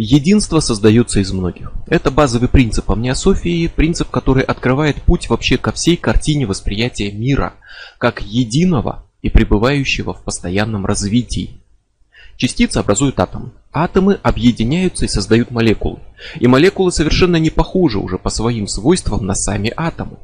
Единство создается из многих. Это базовый принцип амниософии, принцип, который открывает путь вообще ко всей картине восприятия мира, как единого и пребывающего в постоянном развитии. Частицы образуют атомы. Атомы объединяются и создают молекулы. И молекулы совершенно не похожи уже по своим свойствам на сами атомы.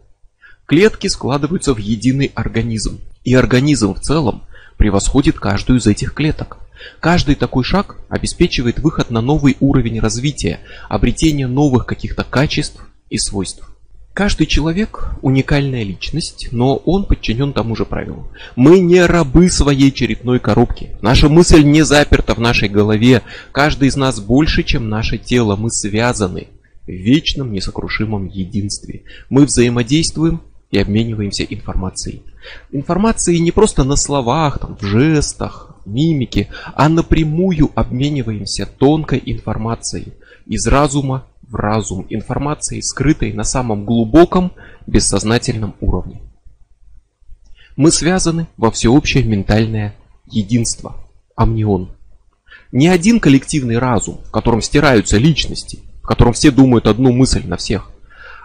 Клетки складываются в единый организм. И организм в целом превосходит каждую из этих клеток. Каждый такой шаг обеспечивает выход на новый уровень развития, обретение новых каких-то качеств и свойств. Каждый человек – уникальная личность, но он подчинен тому же правилу. Мы не рабы своей черепной коробки. Наша мысль не заперта в нашей голове. Каждый из нас больше, чем наше тело. Мы связаны в вечном несокрушимом единстве. Мы взаимодействуем и обмениваемся информацией. Информацией не просто на словах, там, в жестах, мимики, а напрямую обмениваемся тонкой информацией из разума в разум, информацией, скрытой на самом глубоком бессознательном уровне. Мы связаны во всеобщее ментальное единство, амнион. Не один коллективный разум, в котором стираются личности, в котором все думают одну мысль на всех,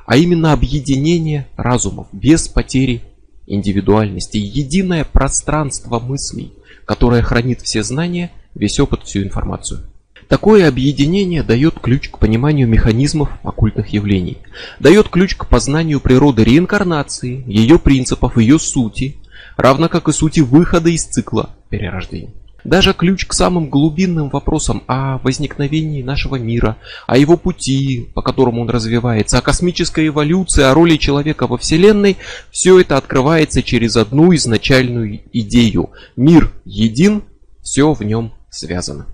а именно объединение разумов без потери индивидуальности, единое пространство мыслей, которое хранит все знания, весь опыт, всю информацию. Такое объединение дает ключ к пониманию механизмов оккультных явлений, дает ключ к познанию природы реинкарнации, ее принципов, ее сути, равно как и сути выхода из цикла перерождения. Даже ключ к самым глубинным вопросам о возникновении нашего мира, о его пути, по которому он развивается, о космической эволюции, о роли человека во Вселенной, все это открывается через одну изначальную идею. Мир един, все в нем связано.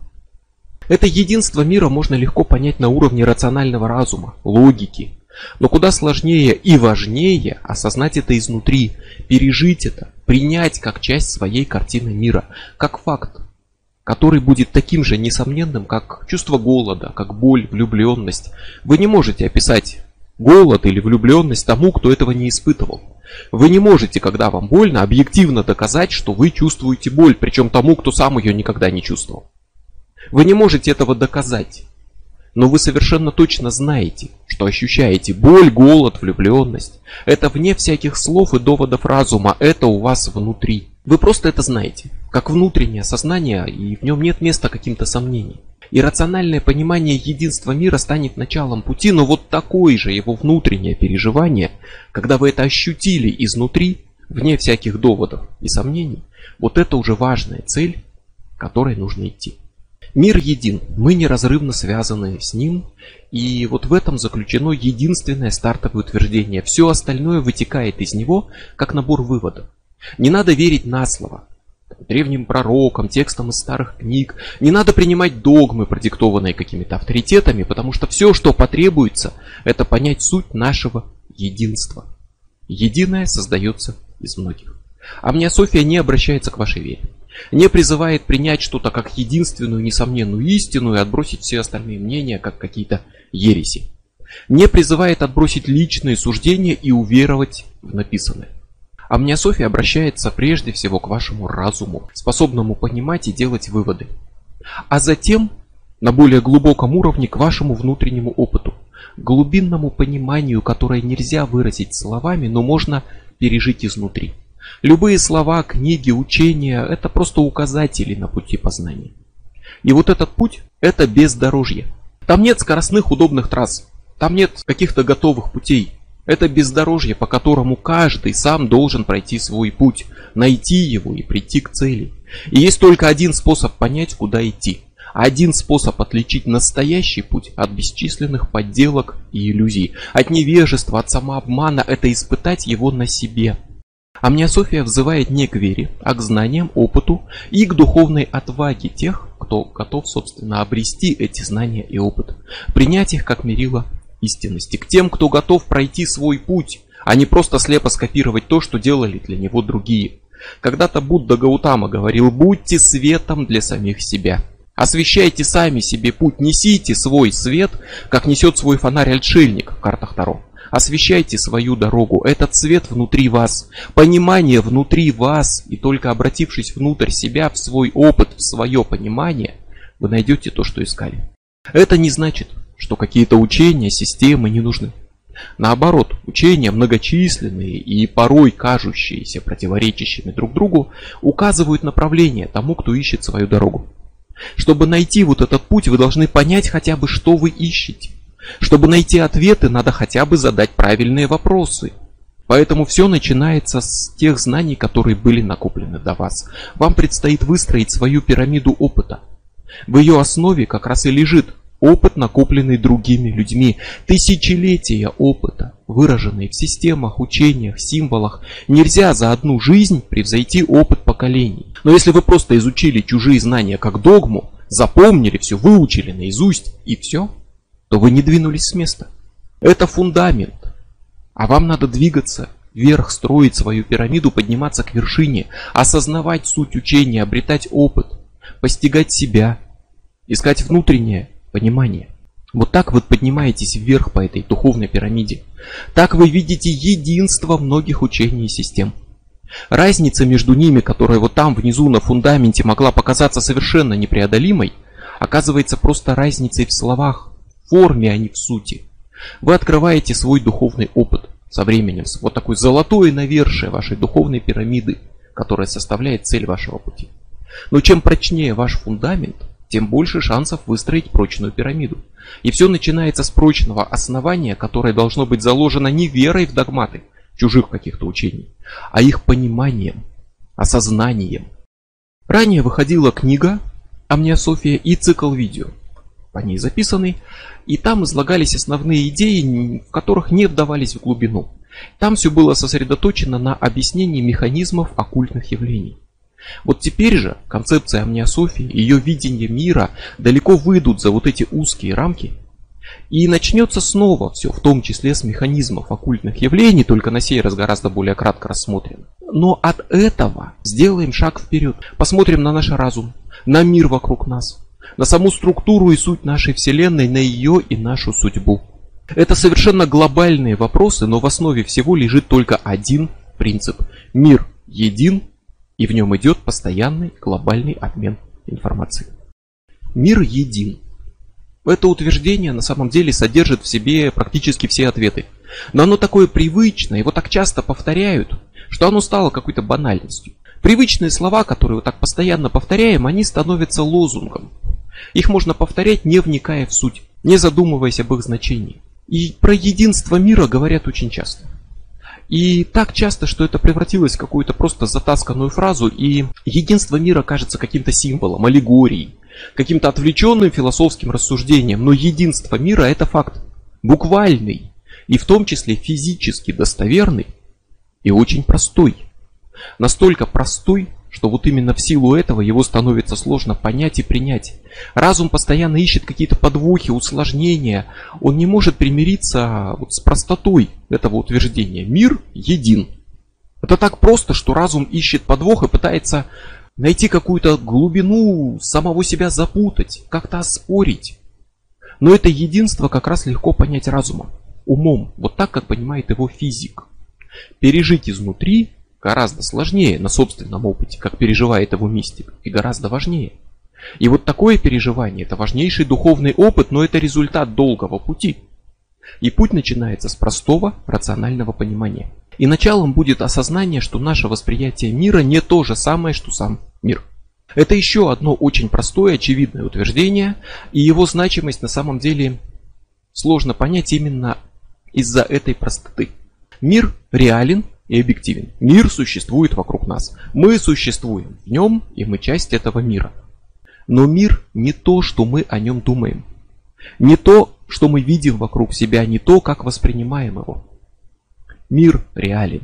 Это единство мира можно легко понять на уровне рационального разума, логики. Но куда сложнее и важнее осознать это изнутри, пережить это, принять как часть своей картины мира, как факт, который будет таким же несомненным, как чувство голода, как боль, влюбленность. Вы не можете описать голод или влюбленность тому, кто этого не испытывал. Вы не можете, когда вам больно, объективно доказать, что вы чувствуете боль, причем тому, кто сам ее никогда не чувствовал. Вы не можете этого доказать. Но вы совершенно точно знаете, что ощущаете боль, голод, влюбленность. Это вне всяких слов и доводов разума, это у вас внутри. Вы просто это знаете, как внутреннее сознание, и в нем нет места каким-то сомнениям. Иррациональное понимание единства мира станет началом пути, но вот такое же его внутреннее переживание, когда вы это ощутили изнутри, вне всяких доводов и сомнений, вот это уже важная цель, к которой нужно идти. Мир един, мы неразрывно связаны с ним, и вот в этом заключено единственное стартовое утверждение. Все остальное вытекает из него, как набор выводов. Не надо верить на слово, древним пророкам, текстам из старых книг. Не надо принимать догмы, продиктованные какими-то авторитетами, потому что все, что потребуется, это понять суть нашего единства. Единое создается из многих. А мне София не обращается к вашей вере не призывает принять что-то как единственную несомненную истину и отбросить все остальные мнения как какие-то ереси. Не призывает отбросить личные суждения и уверовать в написанное. А мне София обращается прежде всего к вашему разуму, способному понимать и делать выводы. А затем на более глубоком уровне к вашему внутреннему опыту, глубинному пониманию, которое нельзя выразить словами, но можно пережить изнутри. Любые слова, книги, учения – это просто указатели на пути познания. И вот этот путь – это бездорожье. Там нет скоростных удобных трасс, там нет каких-то готовых путей. Это бездорожье, по которому каждый сам должен пройти свой путь, найти его и прийти к цели. И есть только один способ понять, куда идти. Один способ отличить настоящий путь от бесчисленных подделок и иллюзий, от невежества, от самообмана – это испытать его на себе – Амниософия взывает не к вере, а к знаниям, опыту и к духовной отваге тех, кто готов, собственно, обрести эти знания и опыт, принять их как мерило истинности, к тем, кто готов пройти свой путь, а не просто слепо скопировать то, что делали для него другие. Когда-то Будда Гаутама говорил, будьте светом для самих себя. Освещайте сами себе путь, несите свой свет, как несет свой фонарь отшельник в картах Таро. Освещайте свою дорогу. Этот свет внутри вас. Понимание внутри вас. И только обратившись внутрь себя, в свой опыт, в свое понимание, вы найдете то, что искали. Это не значит, что какие-то учения, системы не нужны. Наоборот, учения многочисленные и порой кажущиеся противоречащими друг другу указывают направление тому, кто ищет свою дорогу. Чтобы найти вот этот путь, вы должны понять хотя бы, что вы ищете. Чтобы найти ответы, надо хотя бы задать правильные вопросы. Поэтому все начинается с тех знаний, которые были накоплены до вас. Вам предстоит выстроить свою пирамиду опыта. В ее основе как раз и лежит опыт, накопленный другими людьми, тысячелетия опыта, выраженные в системах, учениях, символах. Нельзя за одну жизнь превзойти опыт поколений. Но если вы просто изучили чужие знания как догму, запомнили все, выучили наизусть и все, то вы не двинулись с места. Это фундамент. А вам надо двигаться вверх, строить свою пирамиду, подниматься к вершине, осознавать суть учения, обретать опыт, постигать себя, искать внутреннее понимание. Вот так вы поднимаетесь вверх по этой духовной пирамиде. Так вы видите единство многих учений и систем. Разница между ними, которая вот там внизу на фундаменте могла показаться совершенно непреодолимой, оказывается просто разницей в словах, форме, а не в сути. Вы открываете свой духовный опыт со временем, вот такой золотое навершие вашей духовной пирамиды, которая составляет цель вашего пути. Но чем прочнее ваш фундамент, тем больше шансов выстроить прочную пирамиду. И все начинается с прочного основания, которое должно быть заложено не верой в догматы чужих каких-то учений, а их пониманием, осознанием. Ранее выходила книга «Амниософия» и цикл видео, по ней записанный, и там излагались основные идеи, в которых не вдавались в глубину. Там все было сосредоточено на объяснении механизмов оккультных явлений. Вот теперь же концепция амниософии, ее видение мира далеко выйдут за вот эти узкие рамки. И начнется снова все, в том числе с механизмов оккультных явлений, только на сей раз гораздо более кратко рассмотрено. Но от этого сделаем шаг вперед. Посмотрим на наш разум, на мир вокруг нас, на саму структуру и суть нашей Вселенной, на ее и нашу судьбу. Это совершенно глобальные вопросы, но в основе всего лежит только один принцип. Мир един, и в нем идет постоянный глобальный обмен информацией. Мир един. Это утверждение на самом деле содержит в себе практически все ответы. Но оно такое привычное, его так часто повторяют, что оно стало какой-то банальностью. Привычные слова, которые вот так постоянно повторяем, они становятся лозунгом. Их можно повторять, не вникая в суть, не задумываясь об их значении. И про единство мира говорят очень часто. И так часто, что это превратилось в какую-то просто затасканную фразу, и единство мира кажется каким-то символом, аллегорией, каким-то отвлеченным философским рассуждением. Но единство мира это факт, буквальный, и в том числе физически достоверный и очень простой. Настолько простой, что вот именно в силу этого его становится сложно понять и принять. Разум постоянно ищет какие-то подвохи, усложнения. Он не может примириться вот с простотой этого утверждения. Мир един. Это так просто, что разум ищет подвох и пытается найти какую-то глубину, самого себя запутать, как-то оспорить. Но это единство как раз легко понять разумом, умом, вот так, как понимает его физик. Пережить изнутри гораздо сложнее на собственном опыте, как переживает его мистик, и гораздо важнее. И вот такое переживание – это важнейший духовный опыт, но это результат долгого пути. И путь начинается с простого рационального понимания. И началом будет осознание, что наше восприятие мира не то же самое, что сам мир. Это еще одно очень простое, очевидное утверждение, и его значимость на самом деле сложно понять именно из-за этой простоты. Мир реален и объективен. Мир существует вокруг нас. Мы существуем в нем, и мы часть этого мира. Но мир не то, что мы о нем думаем. Не то, что мы видим вокруг себя, не то, как воспринимаем его. Мир реален.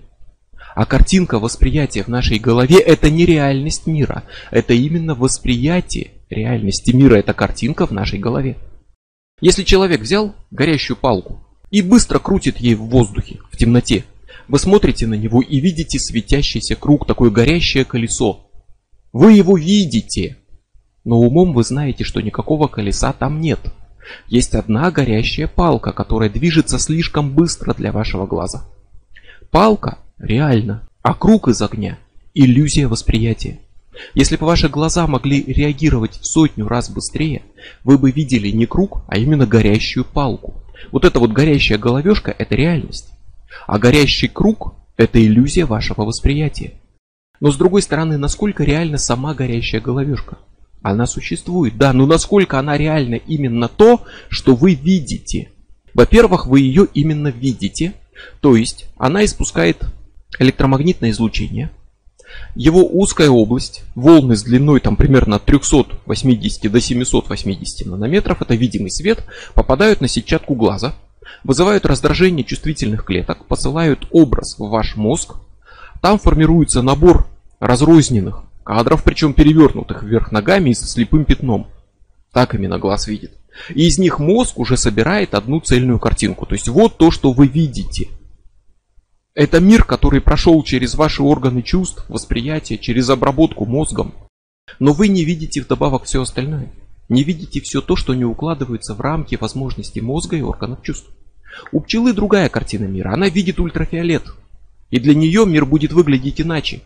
А картинка восприятия в нашей голове это не реальность мира. Это именно восприятие реальности мира. Это картинка в нашей голове. Если человек взял горящую палку и быстро крутит ей в воздухе, в темноте, вы смотрите на него и видите светящийся круг, такое горящее колесо. Вы его видите, но умом вы знаете, что никакого колеса там нет. Есть одна горящая палка, которая движется слишком быстро для вашего глаза. Палка реально, а круг из огня – иллюзия восприятия. Если бы ваши глаза могли реагировать в сотню раз быстрее, вы бы видели не круг, а именно горящую палку. Вот эта вот горящая головешка – это реальность. А горящий круг – это иллюзия вашего восприятия. Но с другой стороны, насколько реальна сама горящая головешка? Она существует, да, но насколько она реальна именно то, что вы видите? Во-первых, вы ее именно видите, то есть она испускает электромагнитное излучение. Его узкая область, волны с длиной там примерно от 380 до 780 нанометров, это видимый свет, попадают на сетчатку глаза, вызывают раздражение чувствительных клеток, посылают образ в ваш мозг. Там формируется набор разрозненных кадров, причем перевернутых вверх ногами и со слепым пятном. Так именно глаз видит. И из них мозг уже собирает одну цельную картинку. То есть вот то, что вы видите. Это мир, который прошел через ваши органы чувств, восприятия, через обработку мозгом. Но вы не видите вдобавок все остальное. Не видите все то, что не укладывается в рамки возможностей мозга и органов чувств. У пчелы другая картина мира. Она видит ультрафиолет. И для нее мир будет выглядеть иначе.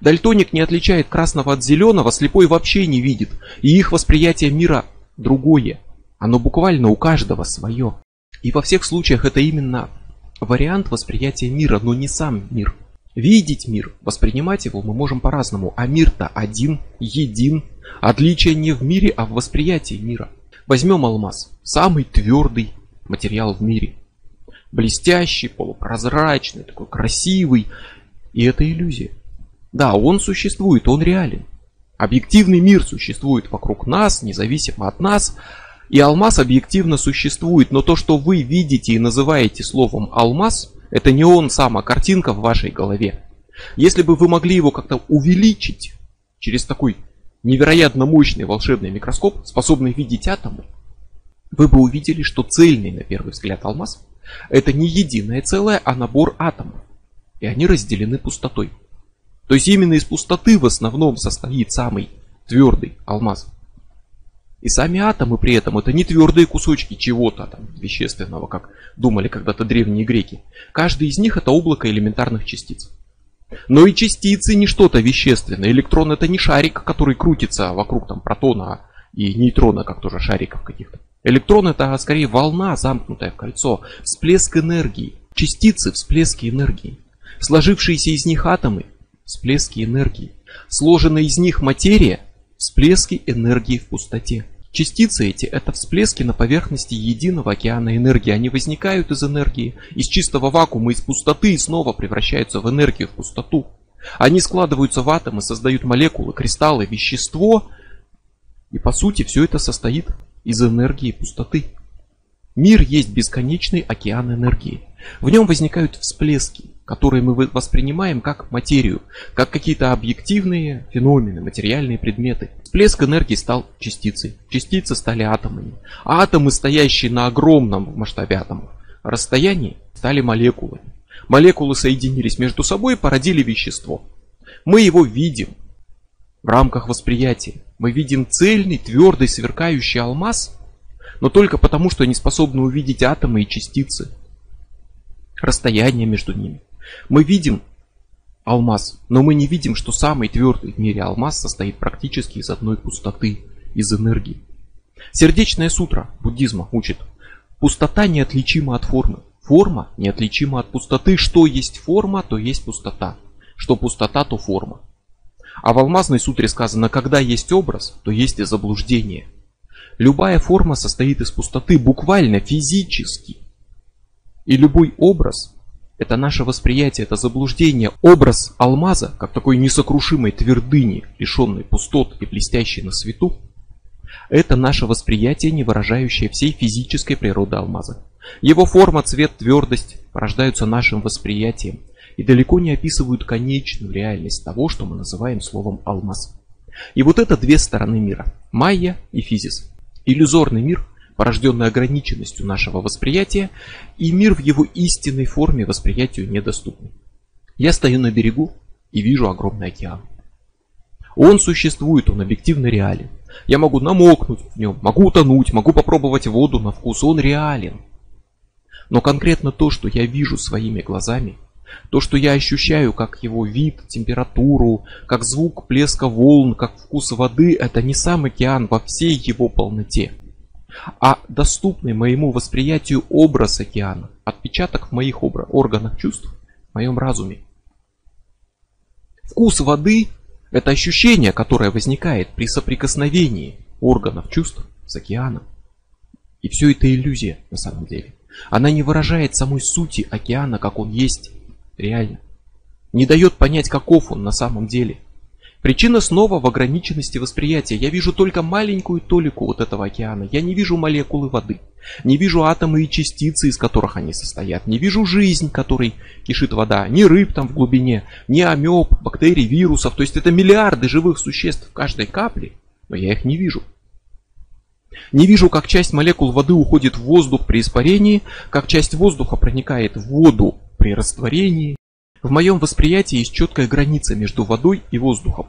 Дальтоник не отличает красного от зеленого, слепой вообще не видит. И их восприятие мира другое. Оно буквально у каждого свое. И во всех случаях это именно вариант восприятия мира, но не сам мир. Видеть мир, воспринимать его мы можем по-разному, а мир-то один, един. Отличие не в мире, а в восприятии мира. Возьмем алмаз, самый твердый материал в мире. Блестящий, полупрозрачный, такой красивый. И это иллюзия. Да, он существует, он реален. Объективный мир существует вокруг нас, независимо от нас. И алмаз объективно существует, но то, что вы видите и называете словом алмаз, это не он сам, а картинка в вашей голове. Если бы вы могли его как-то увеличить через такой невероятно мощный волшебный микроскоп, способный видеть атомы, вы бы увидели, что цельный, на первый взгляд, алмаз – это не единое целое, а набор атомов. И они разделены пустотой. То есть именно из пустоты в основном состоит самый твердый алмаз. И сами атомы при этом это не твердые кусочки чего-то там вещественного, как думали когда-то древние греки. Каждый из них это облако элементарных частиц. Но и частицы не что-то вещественное. Электрон это не шарик, который крутится вокруг там протона и нейтрона, как тоже шариков каких-то. Электрон это скорее волна, замкнутая в кольцо, всплеск энергии. Частицы – всплески энергии. Сложившиеся из них атомы всплески энергии. Сложенная из них материя – всплески энергии в пустоте. Частицы эти – это всплески на поверхности единого океана энергии. Они возникают из энергии, из чистого вакуума, из пустоты и снова превращаются в энергию, в пустоту. Они складываются в атомы, создают молекулы, кристаллы, вещество. И по сути все это состоит из энергии пустоты. Мир есть бесконечный океан энергии. В нем возникают всплески, которые мы воспринимаем как материю, как какие-то объективные феномены, материальные предметы. Всплеск энергии стал частицей, частицы стали атомами, а атомы, стоящие на огромном масштабе атомов расстоянии, стали молекулами. Молекулы соединились между собой и породили вещество. Мы его видим в рамках восприятия. Мы видим цельный, твердый, сверкающий алмаз – но только потому, что они способны увидеть атомы и частицы, расстояние между ними. Мы видим алмаз, но мы не видим, что самый твердый в мире алмаз состоит практически из одной пустоты, из энергии. Сердечная сутра буддизма учит, пустота неотличима от формы, форма неотличима от пустоты, что есть форма, то есть пустота, что пустота, то форма. А в алмазной сутре сказано, когда есть образ, то есть и заблуждение – Любая форма состоит из пустоты, буквально физически. И любой образ – это наше восприятие, это заблуждение. Образ алмаза, как такой несокрушимой твердыни, лишенной пустот и блестящей на свету, это наше восприятие, не выражающее всей физической природы алмаза. Его форма, цвет, твердость порождаются нашим восприятием и далеко не описывают конечную реальность того, что мы называем словом алмаз. И вот это две стороны мира – майя и физис. Иллюзорный мир, порожденный ограниченностью нашего восприятия, и мир в его истинной форме восприятию недоступный. Я стою на берегу и вижу огромный океан. Он существует, он объективно реален. Я могу намокнуть в нем, могу утонуть, могу попробовать воду на вкус, он реален. Но конкретно то, что я вижу своими глазами, То, что я ощущаю, как его вид, температуру, как звук плеска волн, как вкус воды, это не сам океан во всей его полноте, а доступный моему восприятию образ океана, отпечаток в моих органах чувств, в моем разуме. Вкус воды – это ощущение, которое возникает при соприкосновении органов чувств с океаном. И все это иллюзия на самом деле. Она не выражает самой сути океана, как он есть реально. Не дает понять, каков он на самом деле. Причина снова в ограниченности восприятия. Я вижу только маленькую толику вот этого океана. Я не вижу молекулы воды. Не вижу атомы и частицы, из которых они состоят. Не вижу жизнь, которой кишит вода. Ни рыб там в глубине, ни амеб, бактерий, вирусов. То есть это миллиарды живых существ в каждой капле. Но я их не вижу. Не вижу, как часть молекул воды уходит в воздух при испарении, как часть воздуха проникает в воду при растворении. В моем восприятии есть четкая граница между водой и воздухом.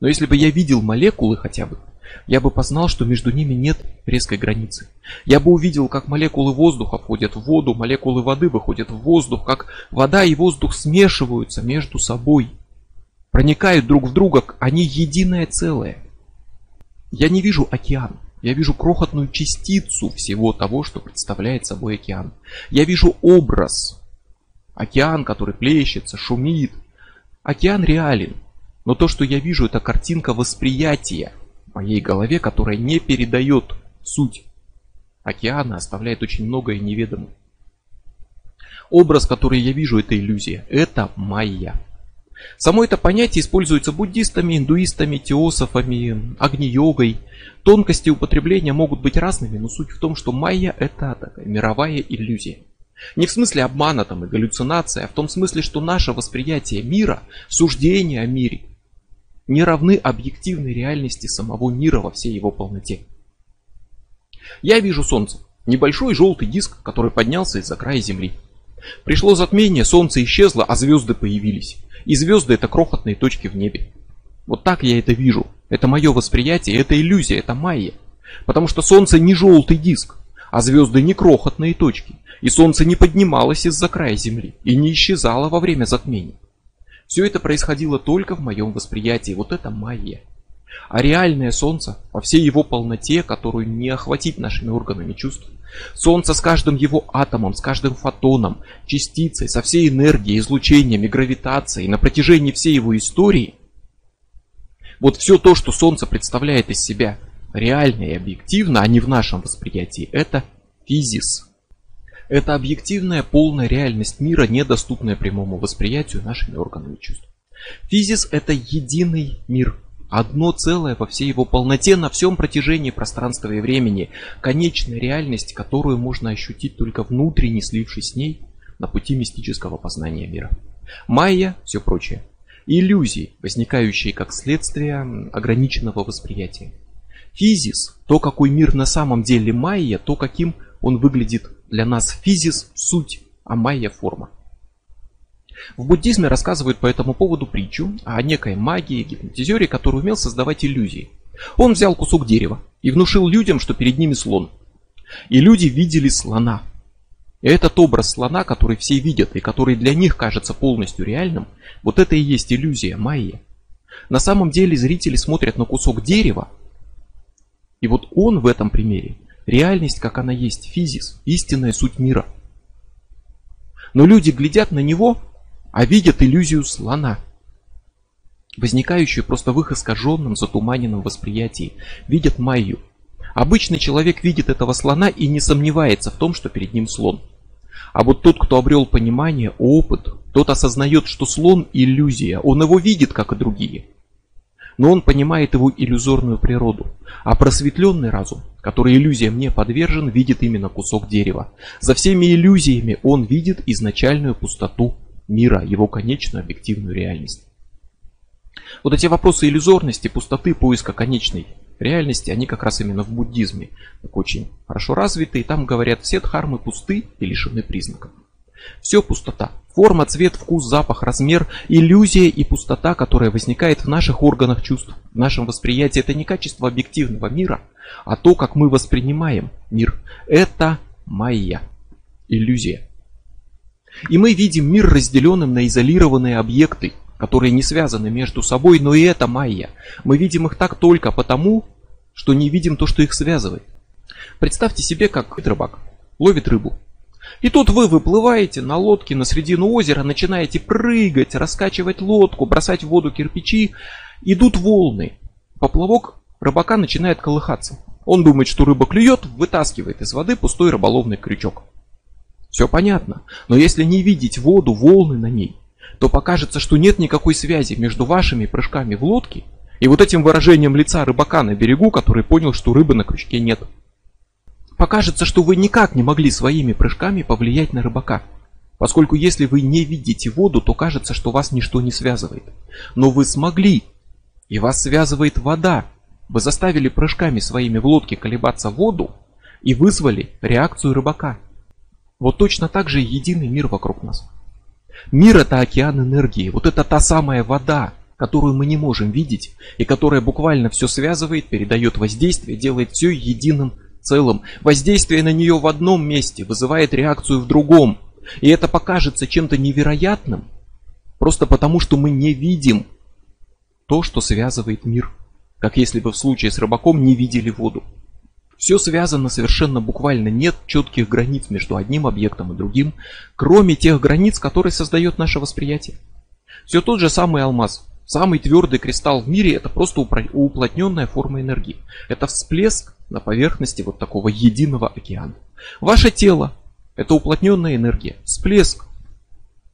Но если бы я видел молекулы хотя бы, я бы познал, что между ними нет резкой границы. Я бы увидел, как молекулы воздуха входят в воду, молекулы воды выходят в воздух, как вода и воздух смешиваются между собой, проникают друг в друга, они единое целое. Я не вижу океан. Я вижу крохотную частицу всего того, что представляет собой океан. Я вижу образ. Океан, который плещется, шумит. Океан реален. Но то, что я вижу, это картинка восприятия в моей голове, которая не передает суть океана, оставляет очень многое неведомым. Образ, который я вижу, это иллюзия. Это майя. Само это понятие используется буддистами, индуистами, теософами, агни-йогой. Тонкости употребления могут быть разными, но суть в том, что майя это такая мировая иллюзия. Не в смысле обмана там и галлюцинация, а в том смысле, что наше восприятие мира, суждение о мире, не равны объективной реальности самого мира во всей его полноте. Я вижу Солнце, небольшой желтый диск, который поднялся из-за края Земли. Пришло затмение, Солнце исчезло, а звезды появились. И звезды это крохотные точки в небе. Вот так я это вижу. Это мое восприятие, это иллюзия, это майя. Потому что Солнце не желтый диск, а звезды не крохотные точки. И Солнце не поднималось из-за края Земли и не исчезало во время затмений. Все это происходило только в моем восприятии. Вот это майя. А реальное Солнце во всей его полноте, которую не охватить нашими органами чувств, Солнце с каждым его атомом, с каждым фотоном, частицей, со всей энергией, излучением и гравитацией на протяжении всей его истории, вот все то, что Солнце представляет из себя реально и объективно, а не в нашем восприятии, это физис. Это объективная полная реальность мира, недоступная прямому восприятию нашими органами чувств. Физис это единый мир, Одно целое во всей его полноте на всем протяжении пространства и времени. Конечная реальность, которую можно ощутить только внутренне слившись с ней на пути мистического познания мира. Майя, все прочее. Иллюзии, возникающие как следствие ограниченного восприятия. Физис, то какой мир на самом деле майя, то каким он выглядит для нас. Физис – суть, а майя – форма. В буддизме рассказывают по этому поводу притчу о некой магии, гипнотизере, который умел создавать иллюзии. Он взял кусок дерева и внушил людям, что перед ними слон. И люди видели слона. И этот образ слона, который все видят и который для них кажется полностью реальным, вот это и есть иллюзия майя. На самом деле зрители смотрят на кусок дерева, и вот он в этом примере, реальность, как она есть, физис, истинная суть мира. Но люди глядят на него а видят иллюзию слона, возникающую просто в их искаженном, затуманенном восприятии, видят майю. Обычный человек видит этого слона и не сомневается в том, что перед ним слон. А вот тот, кто обрел понимание, опыт, тот осознает, что слон – иллюзия, он его видит, как и другие. Но он понимает его иллюзорную природу. А просветленный разум, который иллюзиям не подвержен, видит именно кусок дерева. За всеми иллюзиями он видит изначальную пустоту мира, его конечную объективную реальность. Вот эти вопросы иллюзорности, пустоты, поиска конечной реальности, они как раз именно в буддизме так очень хорошо развиты. И там говорят, все дхармы пусты и лишены признаков. Все пустота. Форма, цвет, вкус, запах, размер, иллюзия и пустота, которая возникает в наших органах чувств, в нашем восприятии. Это не качество объективного мира, а то, как мы воспринимаем мир. Это майя, иллюзия. И мы видим мир разделенным на изолированные объекты, которые не связаны между собой, но и это майя. Мы видим их так только потому, что не видим то, что их связывает. Представьте себе, как рыбак ловит рыбу. И тут вы выплываете на лодке на середину озера, начинаете прыгать, раскачивать лодку, бросать в воду кирпичи. Идут волны. Поплавок рыбака начинает колыхаться. Он думает, что рыба клюет, вытаскивает из воды пустой рыболовный крючок. Все понятно. Но если не видеть воду, волны на ней, то покажется, что нет никакой связи между вашими прыжками в лодке и вот этим выражением лица рыбака на берегу, который понял, что рыбы на крючке нет. Покажется, что вы никак не могли своими прыжками повлиять на рыбака. Поскольку если вы не видите воду, то кажется, что вас ничто не связывает. Но вы смогли, и вас связывает вода. Вы заставили прыжками своими в лодке колебаться воду и вызвали реакцию рыбака. Вот точно так же единый мир вокруг нас. Мир это океан энергии, вот это та самая вода, которую мы не можем видеть и которая буквально все связывает, передает воздействие, делает все единым целым. Воздействие на нее в одном месте вызывает реакцию в другом. И это покажется чем-то невероятным, просто потому что мы не видим то, что связывает мир. Как если бы в случае с рыбаком не видели воду. Все связано совершенно буквально, нет четких границ между одним объектом и другим, кроме тех границ, которые создает наше восприятие. Все тот же самый алмаз. Самый твердый кристалл в мире это просто уплотненная форма энергии. Это всплеск на поверхности вот такого единого океана. Ваше тело это уплотненная энергия, всплеск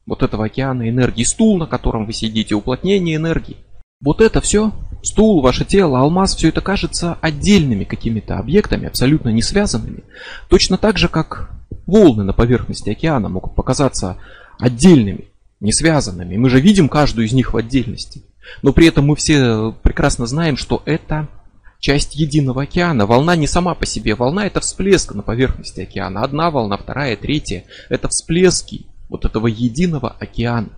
вот этого океана энергии, стул, на котором вы сидите, уплотнение энергии. Вот это все, стул, ваше тело, алмаз, все это кажется отдельными какими-то объектами, абсолютно не связанными. Точно так же, как волны на поверхности океана могут показаться отдельными, не связанными. Мы же видим каждую из них в отдельности. Но при этом мы все прекрасно знаем, что это часть единого океана. Волна не сама по себе. Волна это всплеск на поверхности океана. Одна волна, вторая, третья. Это всплески вот этого единого океана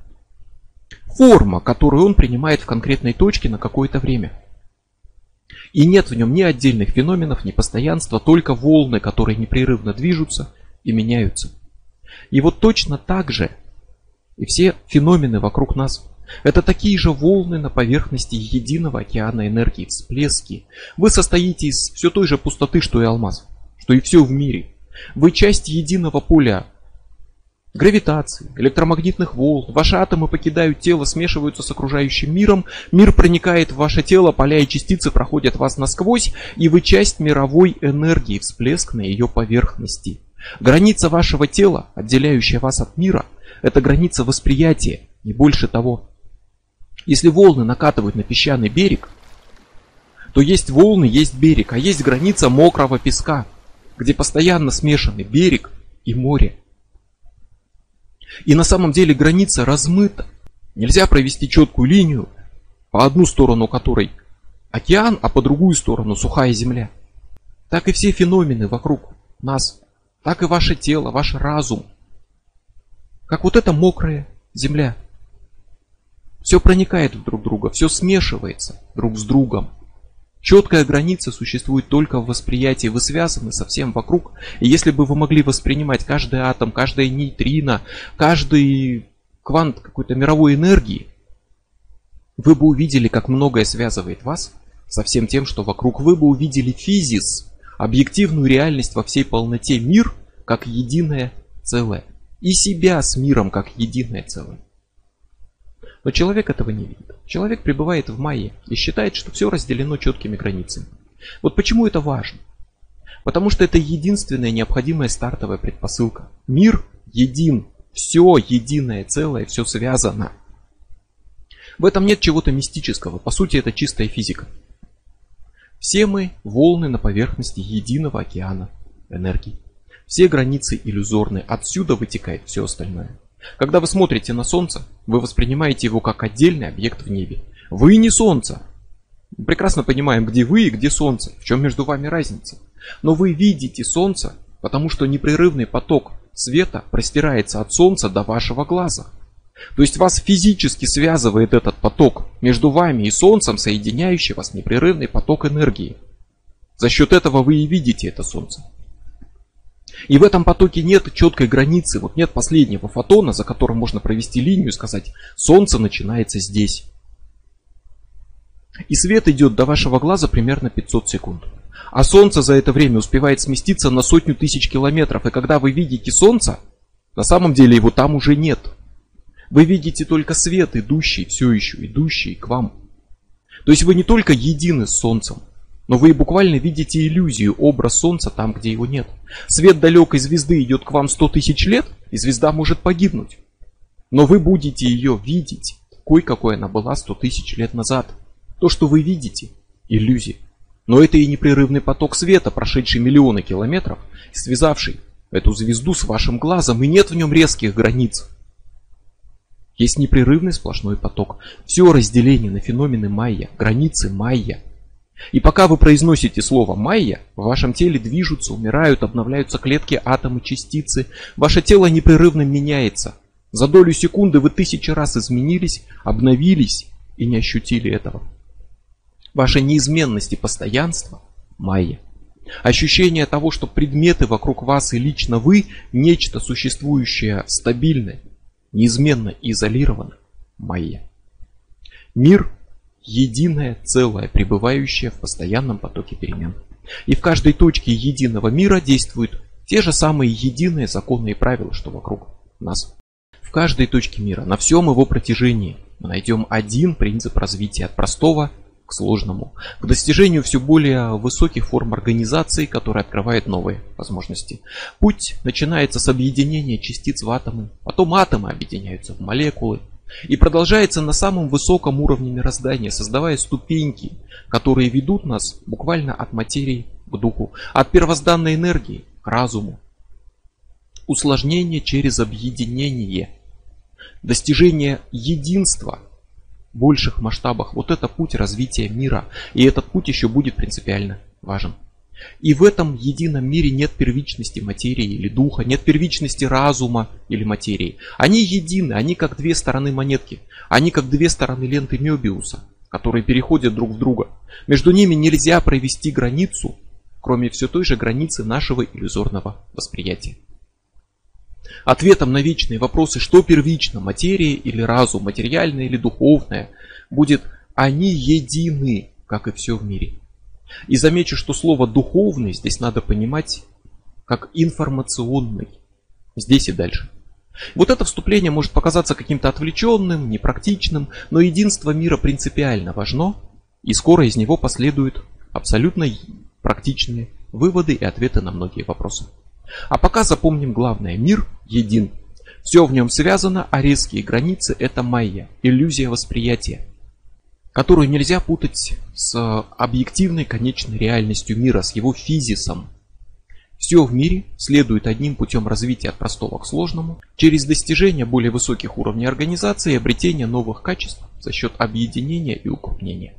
форма, которую он принимает в конкретной точке на какое-то время. И нет в нем ни отдельных феноменов, ни постоянства, только волны, которые непрерывно движутся и меняются. И вот точно так же и все феномены вокруг нас. Это такие же волны на поверхности единого океана энергии, всплески. Вы состоите из все той же пустоты, что и алмаз, что и все в мире. Вы часть единого поля гравитации, электромагнитных волн. Ваши атомы покидают тело, смешиваются с окружающим миром. Мир проникает в ваше тело, поля и частицы проходят вас насквозь, и вы часть мировой энергии, всплеск на ее поверхности. Граница вашего тела, отделяющая вас от мира, это граница восприятия, не больше того. Если волны накатывают на песчаный берег, то есть волны, есть берег, а есть граница мокрого песка, где постоянно смешаны берег и море. И на самом деле граница размыта. Нельзя провести четкую линию, по одну сторону которой океан, а по другую сторону сухая земля. Так и все феномены вокруг нас, так и ваше тело, ваш разум. Как вот эта мокрая земля. Все проникает в друг друга, все смешивается друг с другом. Четкая граница существует только в восприятии. Вы связаны со всем вокруг. И если бы вы могли воспринимать каждый атом, каждое нейтрино, каждый квант какой-то мировой энергии, вы бы увидели, как многое связывает вас со всем тем, что вокруг. Вы бы увидели физис, объективную реальность во всей полноте, мир как единое целое. И себя с миром как единое целое. Но человек этого не видит. Человек пребывает в майе и считает, что все разделено четкими границами. Вот почему это важно? Потому что это единственная необходимая стартовая предпосылка. Мир един. Все единое целое, все связано. В этом нет чего-то мистического. По сути, это чистая физика. Все мы волны на поверхности единого океана энергии. Все границы иллюзорны. Отсюда вытекает все остальное. Когда вы смотрите на Солнце, вы воспринимаете его как отдельный объект в небе. Вы не Солнце. Мы прекрасно понимаем, где вы и где Солнце, в чем между вами разница. Но вы видите Солнце, потому что непрерывный поток света простирается от Солнца до вашего глаза. То есть вас физически связывает этот поток между вами и Солнцем, соединяющий вас непрерывный поток энергии. За счет этого вы и видите это Солнце. И в этом потоке нет четкой границы, вот нет последнего фотона, за которым можно провести линию и сказать, солнце начинается здесь. И свет идет до вашего глаза примерно 500 секунд. А солнце за это время успевает сместиться на сотню тысяч километров. И когда вы видите солнце, на самом деле его там уже нет. Вы видите только свет, идущий, все еще идущий к вам. То есть вы не только едины с солнцем, но вы буквально видите иллюзию, образ Солнца там, где его нет. Свет далекой звезды идет к вам 100 тысяч лет, и звезда может погибнуть. Но вы будете ее видеть такой, какой она была 100 тысяч лет назад. То, что вы видите, иллюзия. Но это и непрерывный поток света, прошедший миллионы километров, связавший эту звезду с вашим глазом, и нет в нем резких границ. Есть непрерывный сплошной поток. Все разделение на феномены майя, границы майя – и пока вы произносите слово «майя», в вашем теле движутся, умирают, обновляются клетки, атомы, частицы. Ваше тело непрерывно меняется. За долю секунды вы тысячи раз изменились, обновились и не ощутили этого. Ваша неизменность и постоянство – майя. Ощущение того, что предметы вокруг вас и лично вы – нечто существующее стабильное, неизменно изолировано – майя. Мир единое целое, пребывающее в постоянном потоке перемен. И в каждой точке единого мира действуют те же самые единые законы и правила, что вокруг нас. В каждой точке мира, на всем его протяжении, мы найдем один принцип развития от простого к сложному, к достижению все более высоких форм организации, которые открывают новые возможности. Путь начинается с объединения частиц в атомы, потом атомы объединяются в молекулы, и продолжается на самом высоком уровне мироздания, создавая ступеньки, которые ведут нас буквально от материи к духу, от первозданной энергии к разуму. Усложнение через объединение, достижение единства в больших масштабах. Вот это путь развития мира. И этот путь еще будет принципиально важен. И в этом едином мире нет первичности материи или духа, нет первичности разума или материи. Они едины, они как две стороны монетки, они как две стороны ленты Мёбиуса, которые переходят друг в друга. Между ними нельзя провести границу, кроме все той же границы нашего иллюзорного восприятия. Ответом на вечные вопросы, что первично, материя или разум, материальное или духовное, будет «они едины, как и все в мире». И замечу, что слово духовный здесь надо понимать как информационный. Здесь и дальше. Вот это вступление может показаться каким-то отвлеченным, непрактичным, но единство мира принципиально важно, и скоро из него последуют абсолютно практичные выводы и ответы на многие вопросы. А пока запомним главное. Мир един. Все в нем связано, а резкие границы это майя, иллюзия восприятия которую нельзя путать с объективной конечной реальностью мира, с его физисом. Все в мире следует одним путем развития от простого к сложному, через достижение более высоких уровней организации и обретение новых качеств за счет объединения и укрупнения.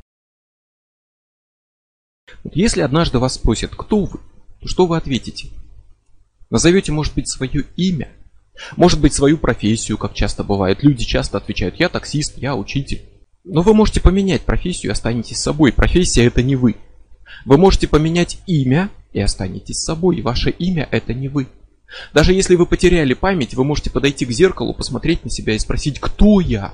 Если однажды вас спросят, кто вы, то что вы ответите? Назовете, может быть, свое имя, может быть, свою профессию, как часто бывает. Люди часто отвечают, я таксист, я учитель. Но вы можете поменять профессию и останетесь собой. Профессия это не вы. Вы можете поменять имя и останетесь собой. Ваше имя это не вы. Даже если вы потеряли память, вы можете подойти к зеркалу, посмотреть на себя и спросить, кто я?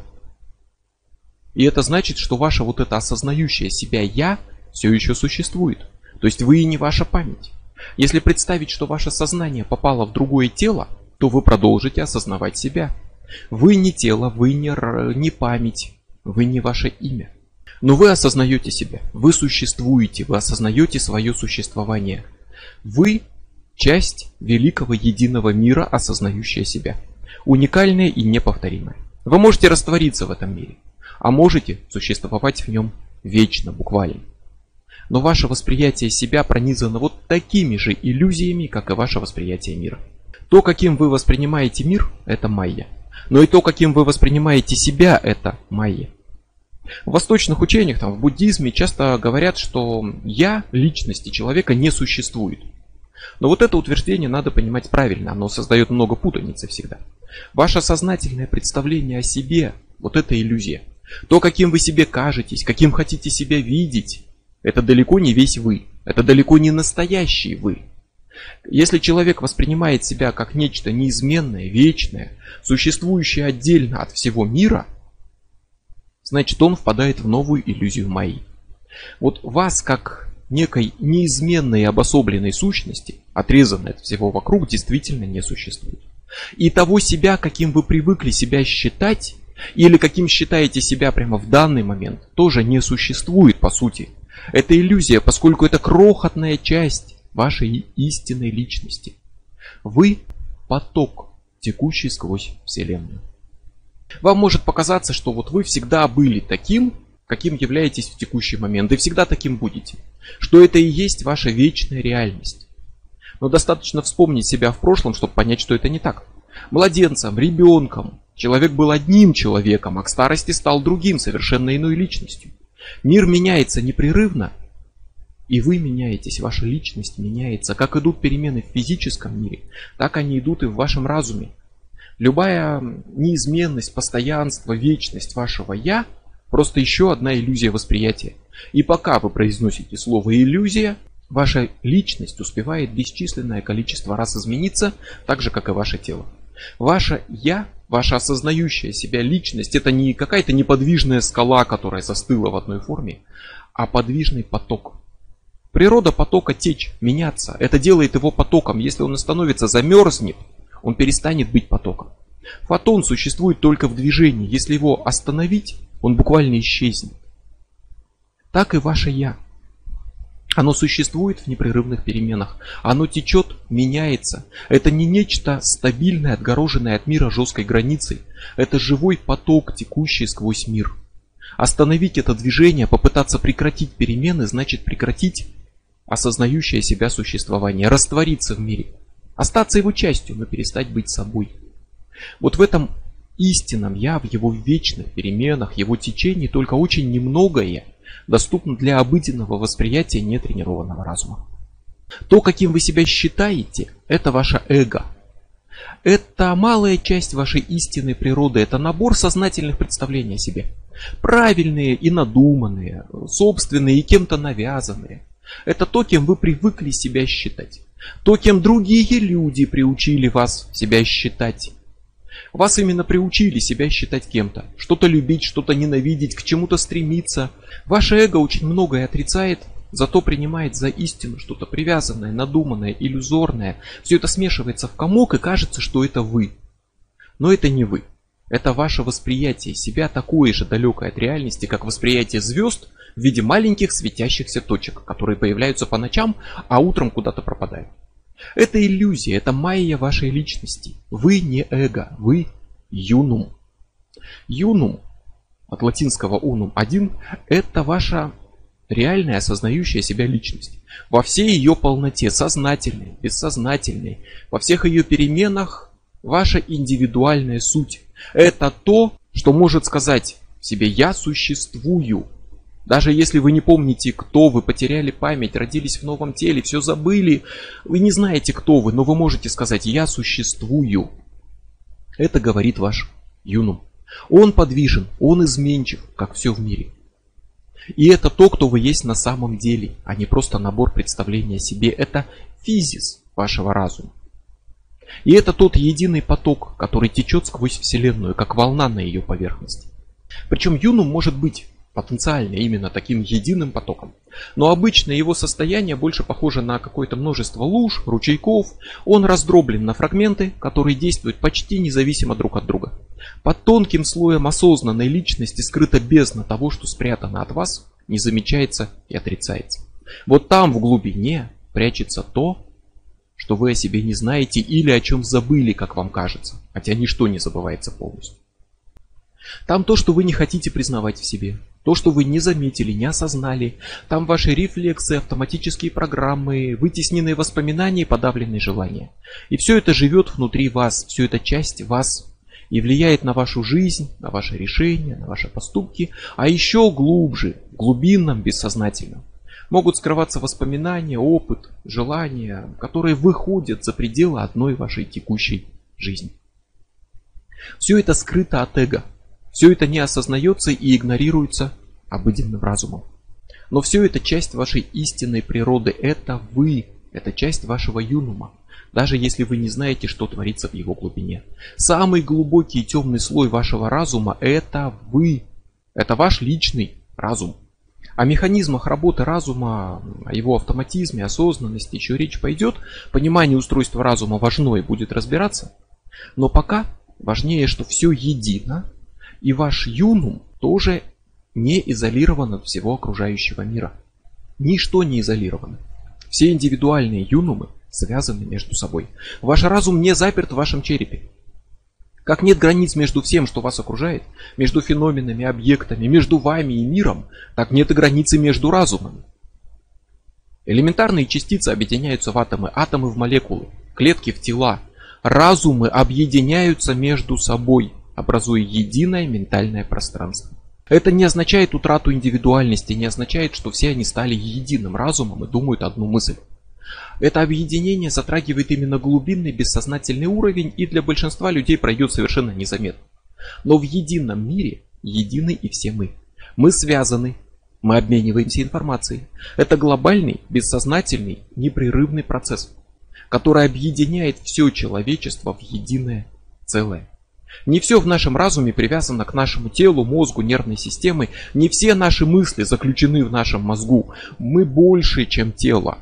И это значит, что ваше вот это осознающее себя «я» все еще существует. То есть вы и не ваша память. Если представить, что ваше сознание попало в другое тело, то вы продолжите осознавать себя. Вы не тело, вы не, не память, вы не ваше имя. Но вы осознаете себя, вы существуете, вы осознаете свое существование. Вы часть великого единого мира, осознающая себя. Уникальная и неповторимая. Вы можете раствориться в этом мире, а можете существовать в нем вечно, буквально. Но ваше восприятие себя пронизано вот такими же иллюзиями, как и ваше восприятие мира. То, каким вы воспринимаете мир, это майя. Но и то, каким вы воспринимаете себя, это майя. В восточных учениях, там, в буддизме часто говорят, что я, личности человека, не существует. Но вот это утверждение надо понимать правильно, оно создает много путаницы всегда. Ваше сознательное представление о себе, вот это иллюзия. То, каким вы себе кажетесь, каким хотите себя видеть, это далеко не весь вы, это далеко не настоящий вы. Если человек воспринимает себя как нечто неизменное, вечное, существующее отдельно от всего мира, значит он впадает в новую иллюзию Майи. Вот вас как некой неизменной обособленной сущности, отрезанной от всего вокруг, действительно не существует. И того себя, каким вы привыкли себя считать, или каким считаете себя прямо в данный момент, тоже не существует по сути. Это иллюзия, поскольку это крохотная часть вашей истинной личности. Вы поток, текущий сквозь Вселенную. Вам может показаться, что вот вы всегда были таким, каким являетесь в текущий момент, и всегда таким будете. Что это и есть ваша вечная реальность. Но достаточно вспомнить себя в прошлом, чтобы понять, что это не так. Младенцем, ребенком, человек был одним человеком, а к старости стал другим, совершенно иной личностью. Мир меняется непрерывно, и вы меняетесь, ваша личность меняется. Как идут перемены в физическом мире, так они идут и в вашем разуме. Любая неизменность, постоянство, вечность вашего «я» просто еще одна иллюзия восприятия. И пока вы произносите слово «иллюзия», ваша личность успевает бесчисленное количество раз измениться, так же, как и ваше тело. Ваше «я», ваша осознающая себя личность, это не какая-то неподвижная скала, которая застыла в одной форме, а подвижный поток. Природа потока течь, меняться. Это делает его потоком. Если он остановится, замерзнет, он перестанет быть потоком. Фотон существует только в движении. Если его остановить, он буквально исчезнет. Так и ваше «я». Оно существует в непрерывных переменах. Оно течет, меняется. Это не нечто стабильное, отгороженное от мира жесткой границей. Это живой поток, текущий сквозь мир. Остановить это движение, попытаться прекратить перемены, значит прекратить осознающее себя существование, раствориться в мире, остаться его частью, но перестать быть собой. Вот в этом истинном я, в его вечных переменах, его течении только очень немногое доступно для обыденного восприятия нетренированного разума. То, каким вы себя считаете, это ваше эго. Это малая часть вашей истинной природы, это набор сознательных представлений о себе. Правильные и надуманные, собственные и кем-то навязанные. Это то, кем вы привыкли себя считать. То, кем другие люди приучили вас себя считать. Вас именно приучили себя считать кем-то. Что-то любить, что-то ненавидеть, к чему-то стремиться. Ваше эго очень многое отрицает, зато принимает за истину что-то привязанное, надуманное, иллюзорное. Все это смешивается в комок и кажется, что это вы. Но это не вы. Это ваше восприятие себя такое же далекое от реальности, как восприятие звезд в виде маленьких светящихся точек, которые появляются по ночам, а утром куда-то пропадают. Это иллюзия, это майя вашей личности. Вы не эго, вы юнум. Юнум, от латинского унум один, это ваша реальная осознающая себя личность. Во всей ее полноте, сознательной, бессознательной, во всех ее переменах, ваша индивидуальная суть. Это то, что может сказать себе «я существую», даже если вы не помните, кто вы, потеряли память, родились в новом теле, все забыли, вы не знаете, кто вы, но вы можете сказать «я существую». Это говорит ваш юнум. Он подвижен, он изменчив, как все в мире. И это то, кто вы есть на самом деле, а не просто набор представлений о себе. Это физис вашего разума. И это тот единый поток, который течет сквозь Вселенную, как волна на ее поверхности. Причем юнум может быть потенциально именно таким единым потоком. Но обычно его состояние больше похоже на какое-то множество луж, ручейков. Он раздроблен на фрагменты, которые действуют почти независимо друг от друга. Под тонким слоем осознанной личности скрыта бездна того, что спрятано от вас, не замечается и отрицается. Вот там в глубине прячется то, что вы о себе не знаете или о чем забыли, как вам кажется, хотя ничто не забывается полностью. Там то, что вы не хотите признавать в себе, то, что вы не заметили, не осознали. Там ваши рефлексы, автоматические программы, вытесненные воспоминания и подавленные желания. И все это живет внутри вас, все это часть вас. И влияет на вашу жизнь, на ваши решения, на ваши поступки. А еще глубже, глубинном, бессознательном. Могут скрываться воспоминания, опыт, желания, которые выходят за пределы одной вашей текущей жизни. Все это скрыто от эго, все это не осознается и игнорируется обыденным разумом. Но все это часть вашей истинной природы. Это вы, – это часть вашего юнума, даже если вы не знаете, что творится в его глубине. Самый глубокий и темный слой вашего разума – это вы. Это ваш личный разум. О механизмах работы разума, о его автоматизме, осознанности еще речь пойдет. Понимание устройства разума важно и будет разбираться. Но пока важнее, что все едино, и ваш юнум тоже не изолирован от всего окружающего мира. Ничто не изолировано. Все индивидуальные юнумы связаны между собой. Ваш разум не заперт в вашем черепе. Как нет границ между всем, что вас окружает, между феноменами, объектами, между вами и миром, так нет и границы между разумами. Элементарные частицы объединяются в атомы, атомы в молекулы, клетки в тела. Разумы объединяются между собой, образуя единое ментальное пространство. Это не означает утрату индивидуальности, не означает, что все они стали единым разумом и думают одну мысль. Это объединение затрагивает именно глубинный бессознательный уровень и для большинства людей пройдет совершенно незаметно. Но в едином мире едины и все мы. Мы связаны, мы обмениваемся информацией. Это глобальный, бессознательный, непрерывный процесс, который объединяет все человечество в единое целое. Не все в нашем разуме привязано к нашему телу, мозгу, нервной системе. Не все наши мысли заключены в нашем мозгу. Мы больше, чем тело.